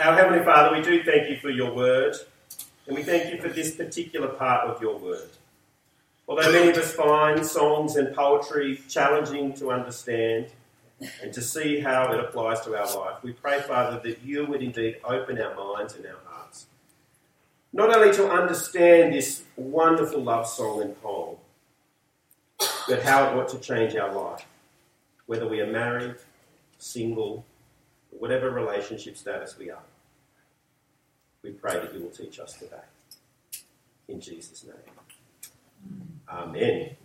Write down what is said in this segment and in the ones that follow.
Our Heavenly Father, we do thank you for your word, and we thank you for this particular part of your word. Although many of us find songs and poetry challenging to understand and to see how it applies to our life, we pray, Father, that you would indeed open our minds and our hearts. Not only to understand this wonderful love song and poem, but how it ought to change our life, whether we are married, single, whatever relationship status we are. We pray that you will teach us today. In Jesus' name. Amen.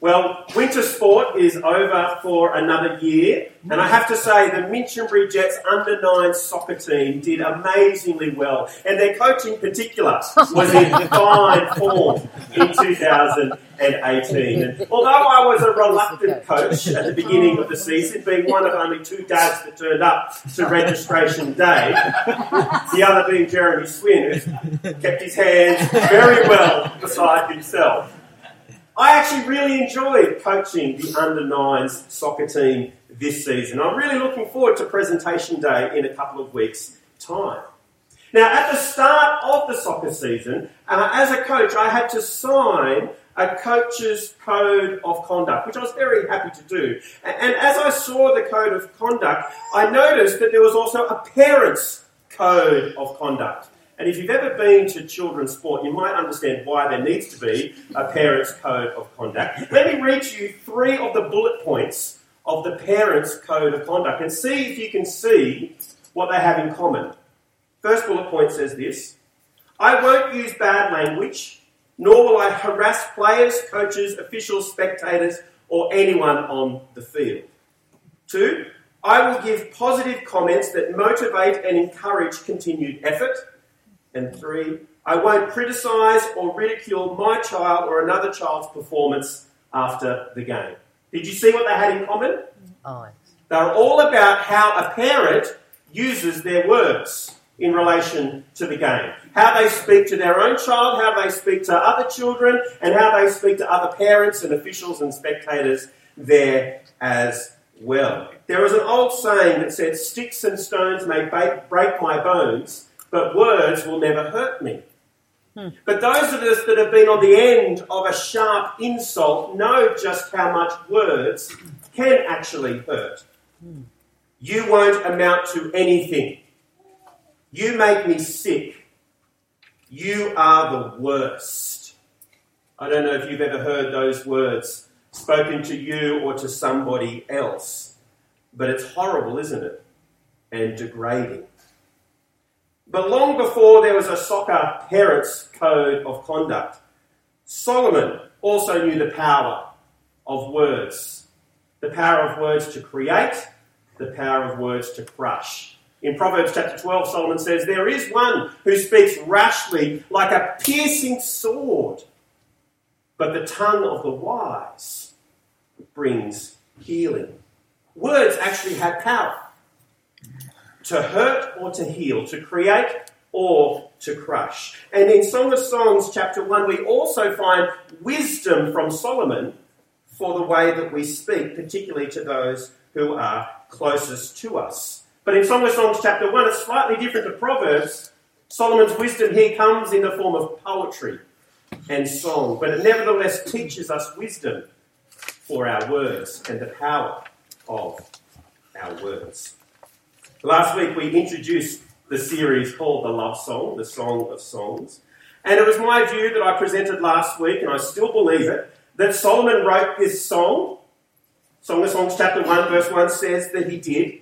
Well, winter sport is over for another year, and I have to say the Minchinbury Jets under nine soccer team did amazingly well, and their coach in particular was in fine form in 2018. And although I was a reluctant coach at the beginning of the season, being one of only two dads that turned up to registration day, the other being Jeremy Swin, who kept his hands very well beside himself. I actually really enjoyed coaching the under nines soccer team this season. I'm really looking forward to presentation day in a couple of weeks' time. Now, at the start of the soccer season, uh, as a coach, I had to sign a coach's code of conduct, which I was very happy to do. And as I saw the code of conduct, I noticed that there was also a parent's code of conduct. And if you've ever been to children's sport, you might understand why there needs to be a parent's code of conduct. Let me read you three of the bullet points of the parent's code of conduct and see if you can see what they have in common. First bullet point says this I won't use bad language, nor will I harass players, coaches, officials, spectators, or anyone on the field. Two, I will give positive comments that motivate and encourage continued effort. And three, I won't criticise or ridicule my child or another child's performance after the game. Did you see what they had in common? Oh. They're all about how a parent uses their words in relation to the game. How they speak to their own child, how they speak to other children, and how they speak to other parents and officials and spectators there as well. There is an old saying that said, Sticks and stones may break my bones, but words will never hurt me. Hmm. But those of us that have been on the end of a sharp insult know just how much words can actually hurt. Hmm. You won't amount to anything. You make me sick. You are the worst. I don't know if you've ever heard those words spoken to you or to somebody else, but it's horrible, isn't it? And degrading. But long before there was a soccer parents' code of conduct, Solomon also knew the power of words. The power of words to create, the power of words to crush. In Proverbs chapter 12, Solomon says, There is one who speaks rashly like a piercing sword, but the tongue of the wise brings healing. Words actually have power to hurt or to heal, to create or to crush. And in Song of Songs, chapter 1, we also find wisdom from Solomon for the way that we speak, particularly to those who are closest to us. But in Song of Songs, chapter 1, it's slightly different to Proverbs. Solomon's wisdom here comes in the form of poetry and song, but it nevertheless teaches us wisdom for our words and the power of our words. Last week we introduced the series called The Love Song, the Song of Songs. And it was my view that I presented last week, and I still believe it, that Solomon wrote this song. Song of Songs, chapter 1, verse 1 says that he did.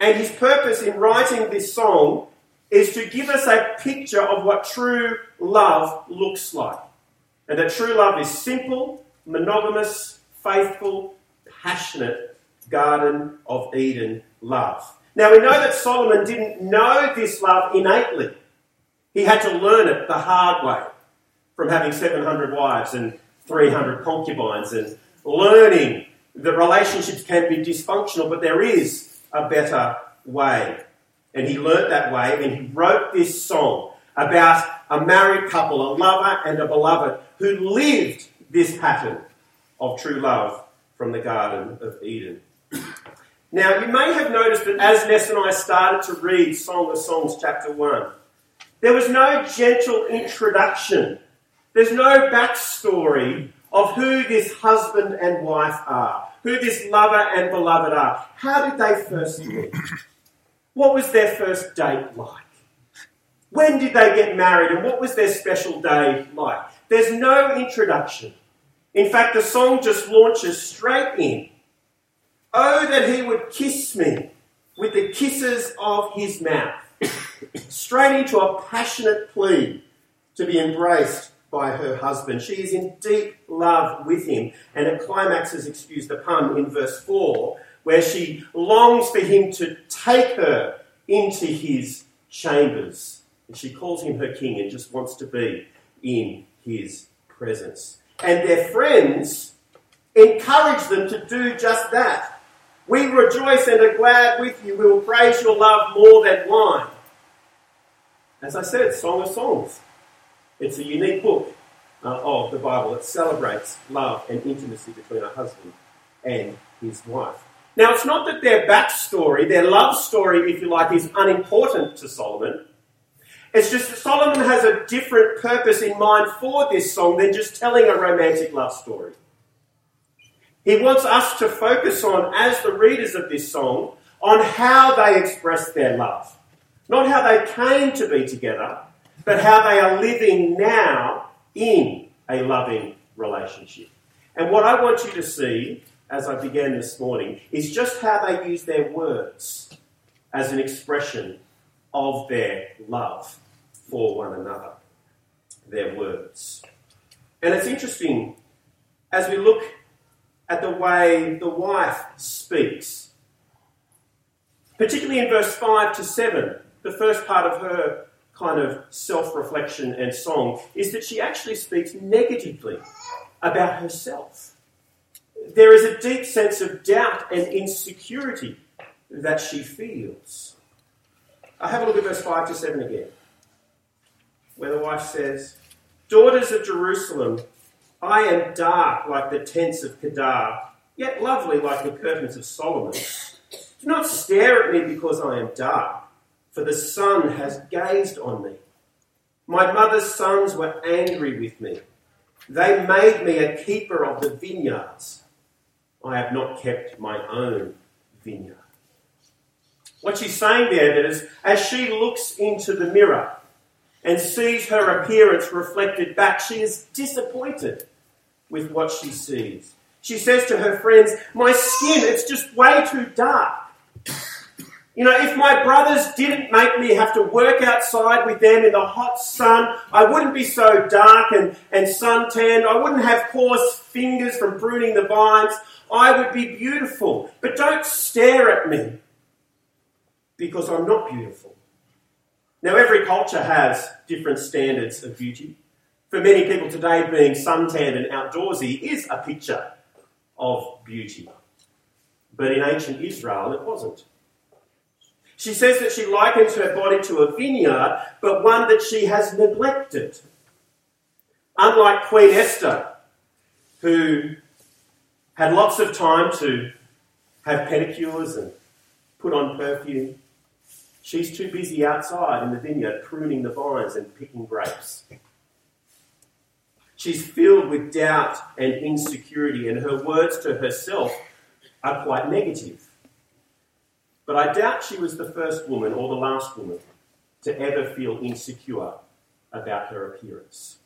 And his purpose in writing this song is to give us a picture of what true love looks like. And that true love is simple, monogamous, faithful, passionate Garden of Eden love. Now we know that Solomon didn't know this love innately. He had to learn it the hard way from having 700 wives and 300 concubines and learning that relationships can be dysfunctional, but there is a better way. And he learnt that way and he wrote this song about a married couple, a lover and a beloved, who lived this pattern of true love from the Garden of Eden. Now, you may have noticed that as Ness and I started to read Song of Songs, chapter 1, there was no gentle introduction. There's no backstory of who this husband and wife are, who this lover and beloved are. How did they first meet? What was their first date like? When did they get married and what was their special day like? There's no introduction. In fact, the song just launches straight in Oh, that he would kiss me with the kisses of his mouth. Straight into a passionate plea to be embraced by her husband. She is in deep love with him. And it climaxes, excuse the pun, in verse 4, where she longs for him to take her into his chambers. And she calls him her king and just wants to be in his presence. And their friends encourage them to do just that. We rejoice and are glad with you. We will praise your love more than wine. As I said, Song of Songs. It's a unique book uh, of the Bible. that celebrates love and intimacy between a husband and his wife. Now, it's not that their backstory, their love story, if you like, is unimportant to Solomon. It's just that Solomon has a different purpose in mind for this song than just telling a romantic love story. He wants us to focus on, as the readers of this song, on how they express their love. Not how they came to be together, but how they are living now in a loving relationship. And what I want you to see, as I began this morning, is just how they use their words as an expression of their love for one another. Their words. And it's interesting as we look at the way the wife speaks. Particularly in verse 5 to 7, the first part of her kind of self reflection and song is that she actually speaks negatively about herself. There is a deep sense of doubt and insecurity that she feels. I have a look at verse 5 to 7 again, where the wife says, Daughters of Jerusalem, I am dark like the tents of Kedar, yet lovely like the curtains of Solomon. Do not stare at me because I am dark, for the sun has gazed on me. My mother's sons were angry with me. They made me a keeper of the vineyards. I have not kept my own vineyard. What she's saying there is, as she looks into the mirror and sees her appearance reflected back, she is disappointed with what she sees. She says to her friends, My skin, it's just way too dark. You know, if my brothers didn't make me have to work outside with them in the hot sun, I wouldn't be so dark and, and suntanned. I wouldn't have coarse fingers from pruning the vines. I would be beautiful. But don't stare at me because I'm not beautiful. Now, every culture has different standards of beauty for many people today, being suntanned and outdoorsy is a picture of beauty. But in ancient Israel, it wasn't. She says that she likens her body to a vineyard, but one that she has neglected. Unlike Queen Esther, who had lots of time to have pedicures and put on perfume, she's too busy outside in the vineyard pruning the vines and picking grapes. She's filled with doubt and insecurity, and her words to herself are quite negative. But I doubt she was the first woman or the last woman to ever feel insecure about her appearance.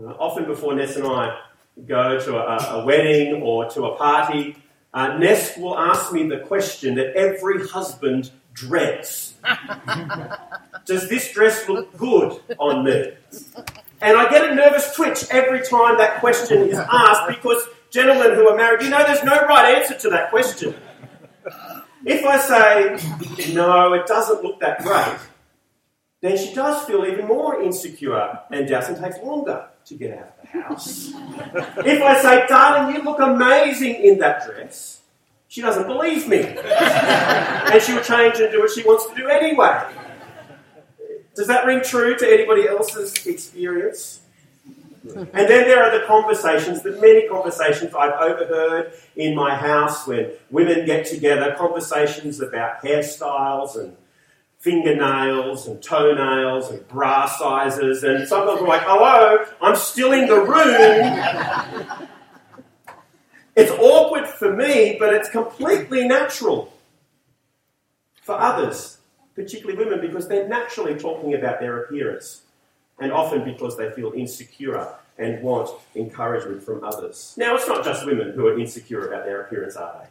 Uh, often before Ness and I go to a, a wedding or to a party, uh, Ness will ask me the question that every husband dreads Does this dress look good on me? And I get a nervous twitch every time that question is asked because gentlemen who are married, you know there's no right answer to that question. If I say, no, it doesn't look that great, then she does feel even more insecure and and takes longer to get out of the house. if I say, darling, you look amazing in that dress, she doesn't believe me. and she'll change and do what she wants to do anyway. Does that ring true to anybody else's experience? And then there are the conversations, the many conversations I've overheard in my house when women get together, conversations about hairstyles and fingernails and toenails and bra sizes. And sometimes I'm like, hello, I'm still in the room. it's awkward for me, but it's completely natural for others, particularly women, because they're naturally talking about their appearance and often because they feel insecure and want encouragement from others. Now, it's not just women who are insecure about their appearance, are they?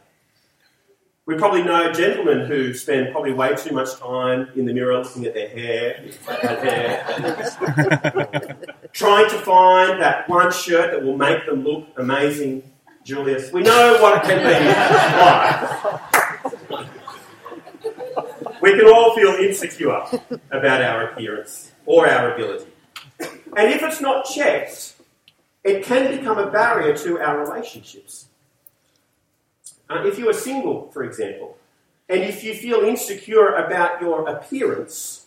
We probably know gentlemen who spend probably way too much time in the mirror looking at their hair, trying to find that one shirt that will make them look amazing. Julius, we know what it can be like. We can all feel insecure about our appearance or our ability. And if it's not checked, it can become a barrier to our relationships. Uh, if you are single, for example, and if you feel insecure about your appearance,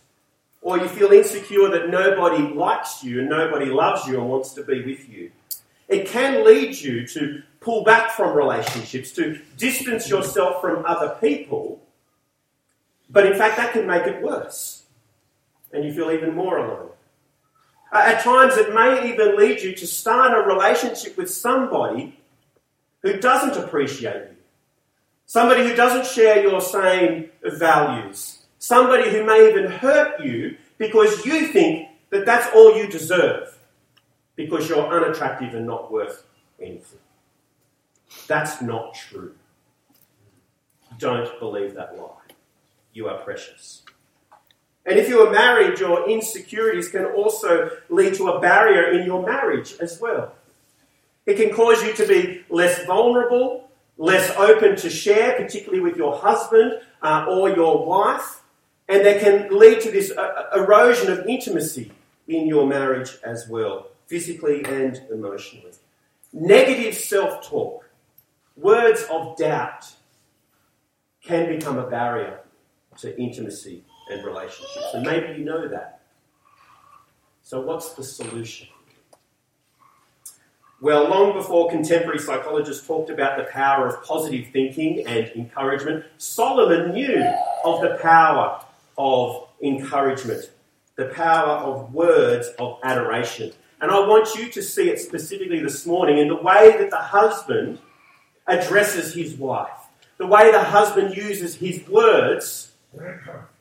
or you feel insecure that nobody likes you and nobody loves you and wants to be with you, it can lead you to pull back from relationships, to distance yourself from other people. But in fact, that can make it worse. And you feel even more alone. At times, it may even lead you to start a relationship with somebody who doesn't appreciate you, somebody who doesn't share your same values, somebody who may even hurt you because you think that that's all you deserve because you're unattractive and not worth anything. That's not true. Don't believe that lie. You are precious. And if you are married, your insecurities can also lead to a barrier in your marriage as well. It can cause you to be less vulnerable, less open to share, particularly with your husband uh, or your wife. And that can lead to this uh, erosion of intimacy in your marriage as well, physically and emotionally. Negative self talk, words of doubt, can become a barrier to intimacy and relationships. And maybe you know that. So, what's the solution? Well, long before contemporary psychologists talked about the power of positive thinking and encouragement, Solomon knew of the power of encouragement, the power of words of adoration. And I want you to see it specifically this morning in the way that the husband addresses his wife, the way the husband uses his words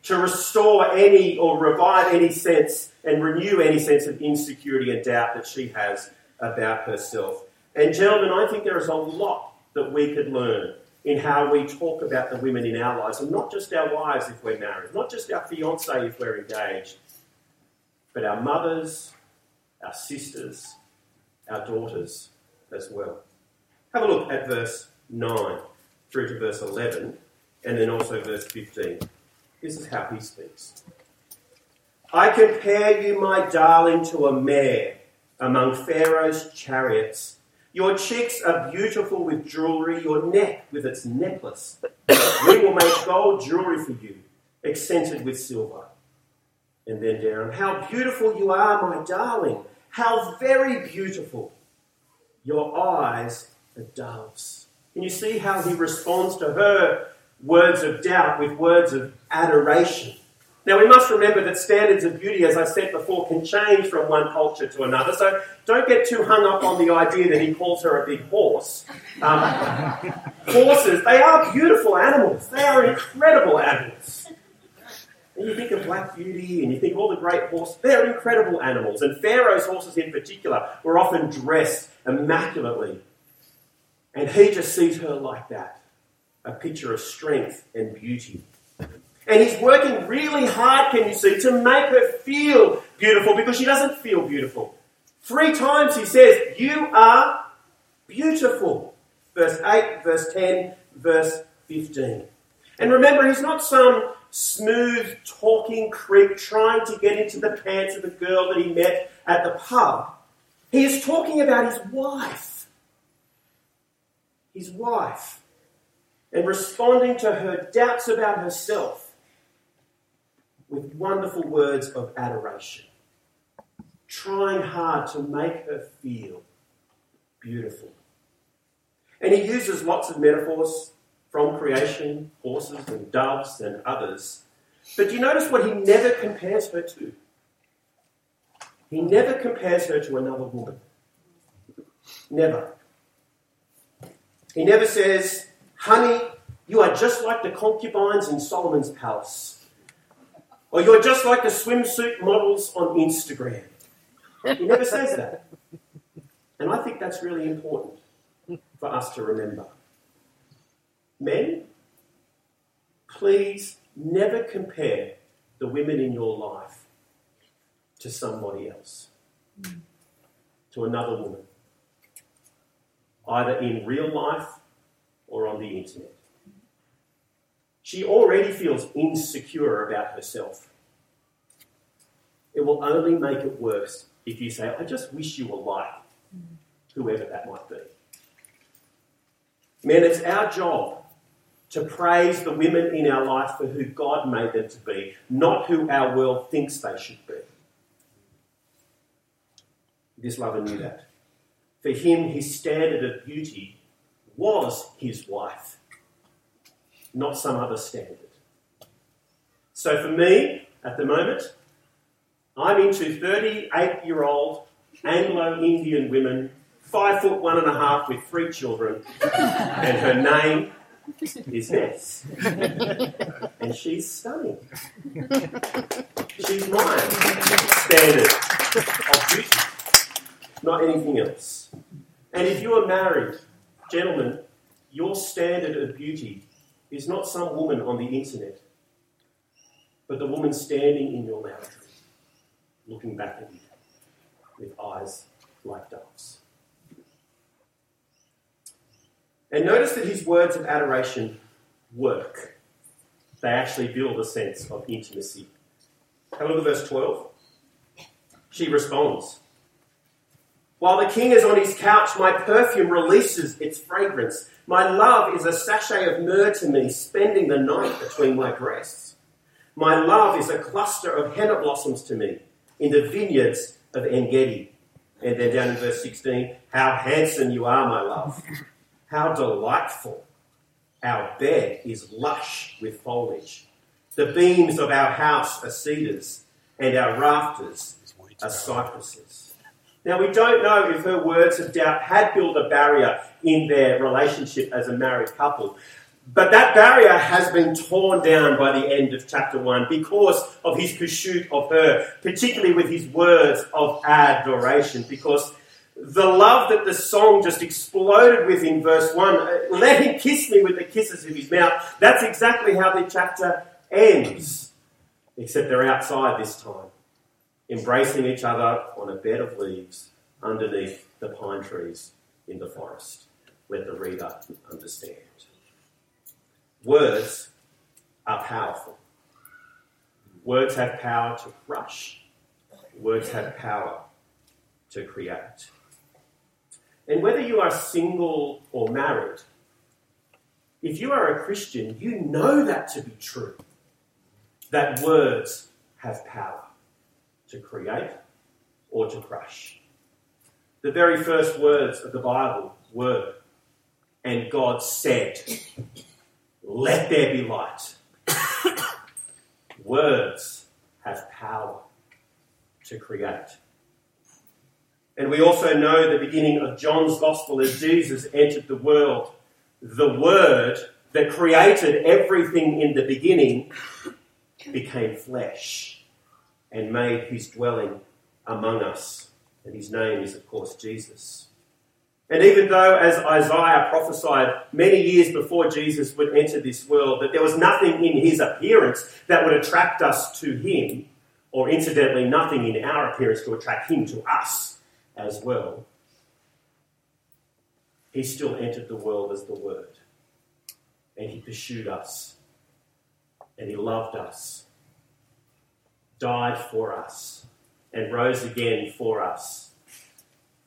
to restore any or revive any sense and renew any sense of insecurity and doubt that she has about herself. And, gentlemen, I think there is a lot that we could learn in how we talk about the women in our lives, and not just our wives if we're married, not just our fiance if we're engaged, but our mothers, our sisters, our daughters as well. Have a look at verse 9 through to verse 11, and then also verse 15. This is how he speaks. I compare you, my darling, to a mare among Pharaoh's chariots. Your cheeks are beautiful with jewelry, your neck with its necklace. We will make gold jewelry for you, accented with silver. And then down, how beautiful you are, my darling. How very beautiful. Your eyes are doves. Can you see how he responds to her words of doubt with words of adoration. Now, we must remember that standards of beauty, as I said before, can change from one culture to another. So don't get too hung up on the idea that he calls her a big horse. Um, horses, they are beautiful animals, they are incredible animals. And you think of Black Beauty and you think all the great horses, they're incredible animals. And Pharaoh's horses in particular were often dressed immaculately. And he just sees her like that a picture of strength and beauty. And he's working really hard, can you see, to make her feel beautiful because she doesn't feel beautiful. Three times he says, You are beautiful. Verse 8, verse 10, verse 15. And remember, he's not some smooth talking creep trying to get into the pants of the girl that he met at the pub. He is talking about his wife. His wife and responding to her doubts about herself with wonderful words of adoration. trying hard to make her feel beautiful. And he uses lots of metaphors from creation, horses and doves and others. But do you notice what he never compares her to? He never compares her to another woman. Never. He never says, Honey, you are just like the concubines in Solomon's palace. Or you're just like the swimsuit models on Instagram. He never says that. And I think that's really important for us to remember. Men, please never compare the women in your life to somebody else, to another woman, either in real life or on the internet. She already feels insecure about herself. It will only make it worse if you say, I just wish you were like whoever that might be. Men, it's our job to praise the women in our life for who God made them to be, not who our world thinks they should be. This lover knew that. For him, his standard of beauty was his wife, not some other standard. So for me, at the moment, I'm into 38 year old Anglo Indian women, five foot one and a half with three children, and her name is Ness. and she's stunning. She's my standard of beauty, not anything else. And if you are married, gentlemen, your standard of beauty is not some woman on the internet, but the woman standing in your lounge looking back at you with eyes like doves. And notice that his words of adoration work. They actually build a sense of intimacy. Have a look at verse 12. She responds While the king is on his couch, my perfume releases its fragrance. My love is a sachet of myrrh to me, spending the night between my breasts. My love is a cluster of henna blossoms to me in the vineyards of Engedi. And then down in verse 16, how handsome you are, my love. How delightful. Our bed is lush with foliage. The beams of our house are cedars, and our rafters are cypresses. Now, we don't know if her words of doubt had built a barrier in their relationship as a married couple. But that barrier has been torn down by the end of chapter 1 because of his pursuit of her, particularly with his words of adoration, because the love that the song just exploded with in verse 1, uh, let him kiss me with the kisses of his mouth, that's exactly how the chapter ends. Except they're outside this time, embracing each other on a bed of leaves underneath the pine trees in the forest. Let the reader understand. Words are powerful. Words have power to crush. Words have power to create. And whether you are single or married, if you are a Christian, you know that to be true. That words have power to create or to crush. The very first words of the Bible were, and God said, Let there be light. words have power to create. And we also know the beginning of John's Gospel as Jesus entered the world. The Word that created everything in the beginning became flesh and made his dwelling among us. And his name is, of course, Jesus. And even though, as Isaiah prophesied many years before Jesus would enter this world, that there was nothing in his appearance that would attract us to him, or incidentally, nothing in our appearance to attract him to us, as well, he still entered the world as the Word. And he pursued us. And he loved us. Died for us. And rose again for us.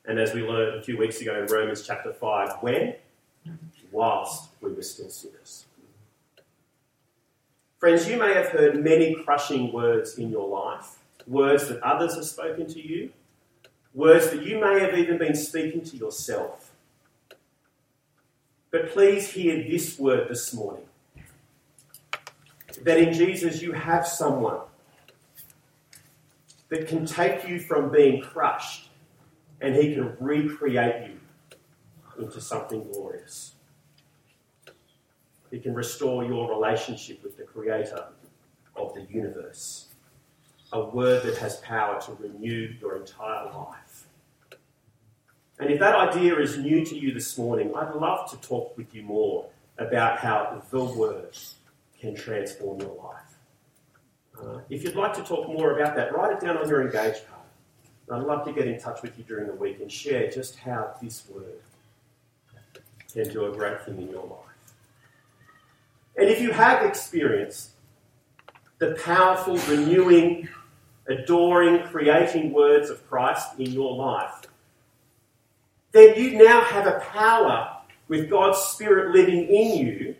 And as we learned a few weeks ago in Romans chapter 5, when? Whilst we were still sinners. Friends, you may have heard many crushing words in your life, words that others have spoken to you, words that you may have even been speaking to yourself. But please hear this word this morning that in Jesus you have someone that can take you from being crushed and he can recreate you into something glorious. He can restore your relationship with the Creator of the universe. A word that has power to renew your entire life. And if that idea is new to you this morning, I'd love to talk with you more about how the Word can transform your life. If you'd like to talk more about that, write it down on your engage card. I'd love to get in touch with you during the week and share just how this word can do a great thing in your life. And if you have experienced the powerful, renewing, adoring, creating words of Christ in your life, then you now have a power with God's Spirit living in you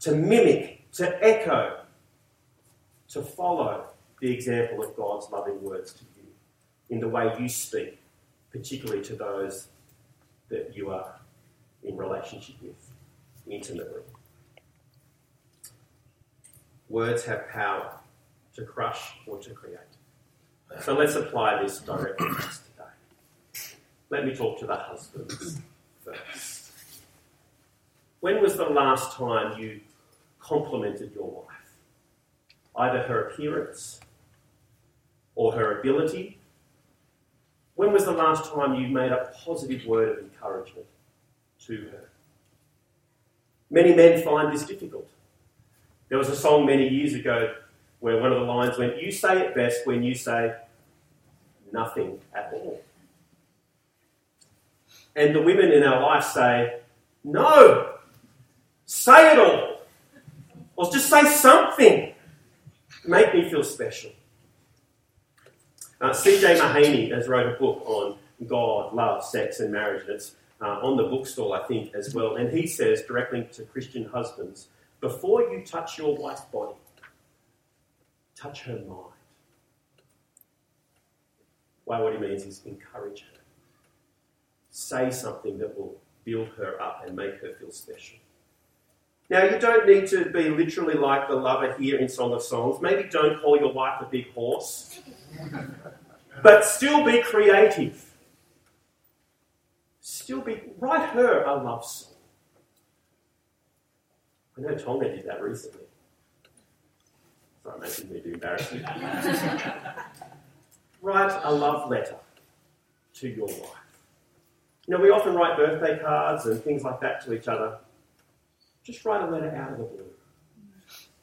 to mimic, to echo, to follow the example of God's loving words to you in the way you speak, particularly to those that you are in relationship with intimately. Words have power to crush or to create. So let's apply this directly to us today. Let me talk to the husbands first. When was the last time you complimented your wife? Either her appearance or her ability? When was the last time you made a positive word of encouragement to her? Many men find this difficult. There was a song many years ago where one of the lines went, You say it best when you say nothing at all. And the women in our life say, No, say it all. Or just say something make me feel special. Uh, C.J. Mahaney has wrote a book on God, love, sex, and marriage, it's uh, on the bookstall, I think, as well. And he says directly to Christian husbands before you touch your wife's body, touch her mind. Why, what he means is encourage her. Say something that will build her up and make her feel special. Now, you don't need to be literally like the lover here in Song of Songs. Maybe don't call your wife a big horse, but still be creative. Still be, write her a love song. I know Tonga did that recently. Sorry, making me do embarrassing. write a love letter to your wife. You know, we often write birthday cards and things like that to each other. Just write a letter out of the blue.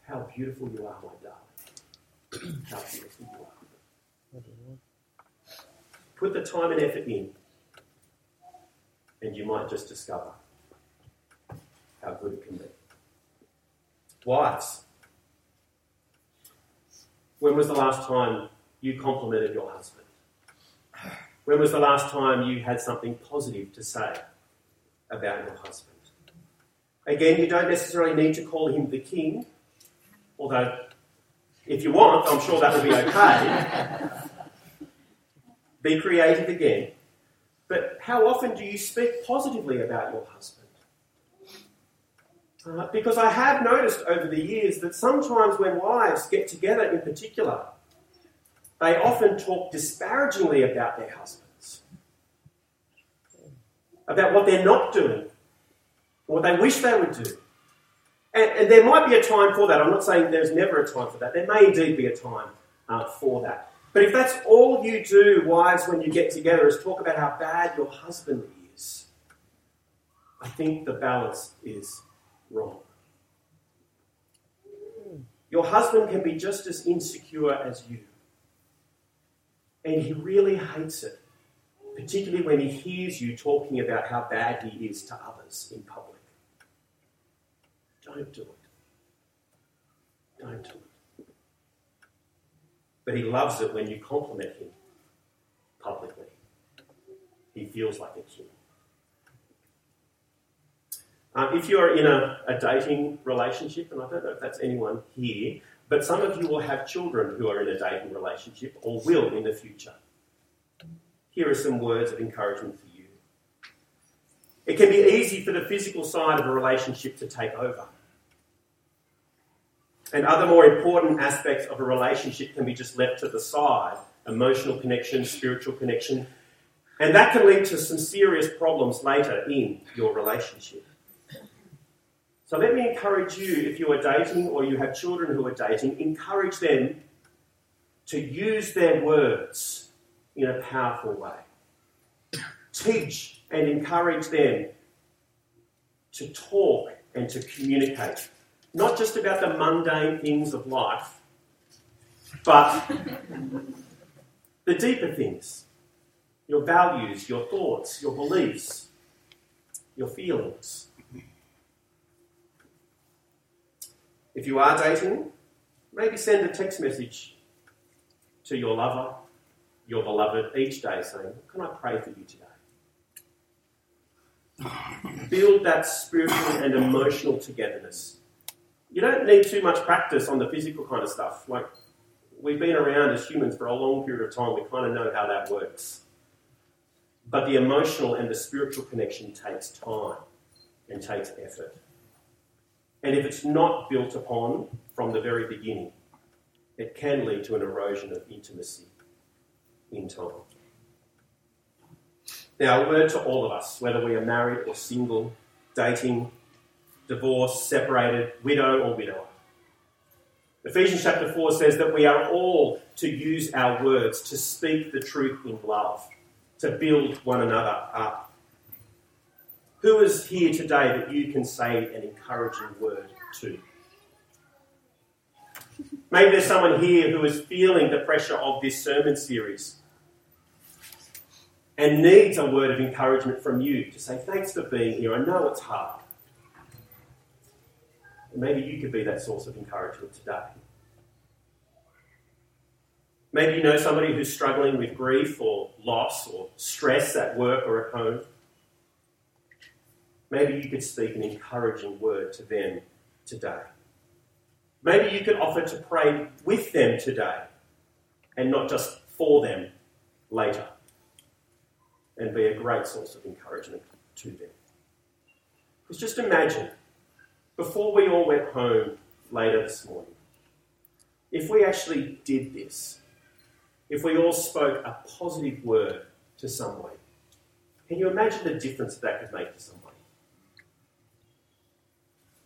How beautiful you are, my darling. How beautiful you are. Put the time and effort in, and you might just discover how good it can be. Wives, when was the last time you complimented your husband? When was the last time you had something positive to say about your husband? Again, you don't necessarily need to call him the king, although if you want, I'm sure that would be okay. be creative again. But how often do you speak positively about your husband? Uh, because I have noticed over the years that sometimes when wives get together in particular, they often talk disparagingly about their husbands, about what they're not doing, what they wish they would do. And, and, there might be a time for that. I'm not saying there's never a time for that. There may indeed be a time uh, for that. But if that's all you do, wives, when you get together, is talk about how bad your husband is, I think the balance is wrong. Your husband can be just as insecure as you. And he really hates it, particularly when he hears you talking about how bad he is to others in public. Don't do it. Don't do it. But he loves it when you compliment him publicly. He feels like a king. Um, if you're in a, a dating relationship, and I don't know if that's anyone here, but some of you will have children who are in a dating relationship or will in the future. here are some words of encouragement for you. It can be easy for the physical side of a relationship to take over. And other more important aspects of a relationship can be just left to the side emotional connection, spiritual connection. And that can lead to some serious problems later in your relationship. So let me encourage you, if you are dating or you have children who are dating, encourage them to use their words in a powerful way. Teach and encourage them to talk and to communicate. Not just about the mundane things of life, but the deeper things your values, your thoughts, your beliefs, your feelings. If you are dating, maybe send a text message to your lover, your beloved, each day saying, Can I pray for you today? Build that spiritual and emotional togetherness. You don't need too much practice on the physical kind of stuff. Like, we've been around as humans for a long period of time, we kind of know how that works. But the emotional and the spiritual connection takes time and takes effort. And if it's not built upon from the very beginning, it can lead to an erosion of intimacy in time. Now, a word to all of us, whether we are married or single, dating, divorced, separated, widow or widower. Ephesians chapter 4 says that we are all to use our words to speak the truth in love, to build one another up. Who is here today that you can say an encouraging word to? Maybe there's someone here who is feeling the pressure of this sermon series and needs a word of encouragement from you to say, Thanks for being here. I know it's hard. Maybe you could be that source of encouragement today. Maybe you know somebody who's struggling with grief or loss or stress at work or at home. Maybe you could speak an encouraging word to them today. Maybe you could offer to pray with them today and not just for them later and be a great source of encouragement to them. Because just imagine, before we all went home later this morning, if we actually did this, if we all spoke a positive word to someone, can you imagine the difference that could make to someone?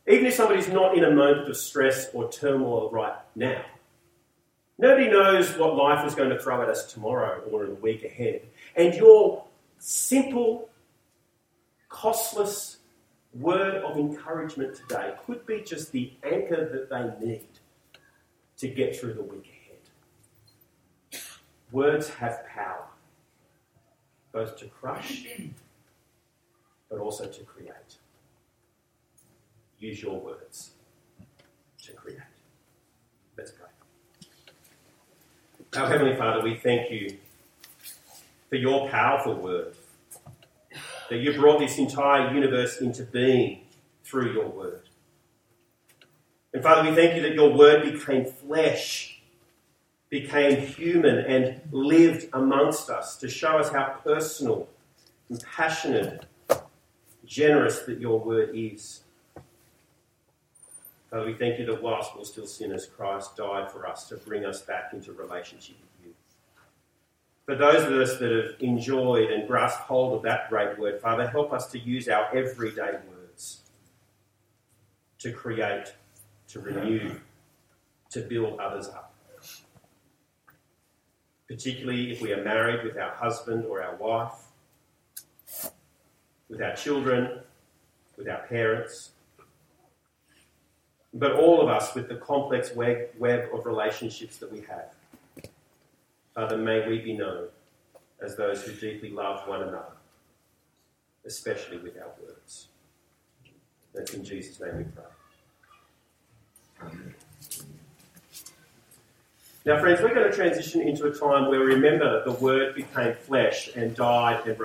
Even if somebody's not in a moment of stress or turmoil right now, nobody knows what life is going to throw at us tomorrow or in the week ahead. And your simple, costless word of encouragement today could be just the anchor that they need to get through the week ahead. Words have power, both to crush but also to create use your words to create. Let's pray. Our Heavenly Father, we thank you for your powerful word, that you brought this entire universe into being through your word. And Father, we thank you that your word became flesh, became human, and lived amongst us to show us how personal compassionate, generous that your word is. Father, we thank you that whilst we're still sinners, Christ died for us to bring us back into relationship. For those of us that have enjoyed and grasped hold of that great word, Father, help us to use our everyday words to create, to renew, to build others up. Particularly if we are married with our husband or our wife, with our children, with our parents, but all of us with the complex web, of relationships that we have. Father, may we be known as those who deeply love one another, especially with our words. That's in Jesus' name we pray. Amen. Now, friends, we're going to transition into a time where remember the Word became flesh and died and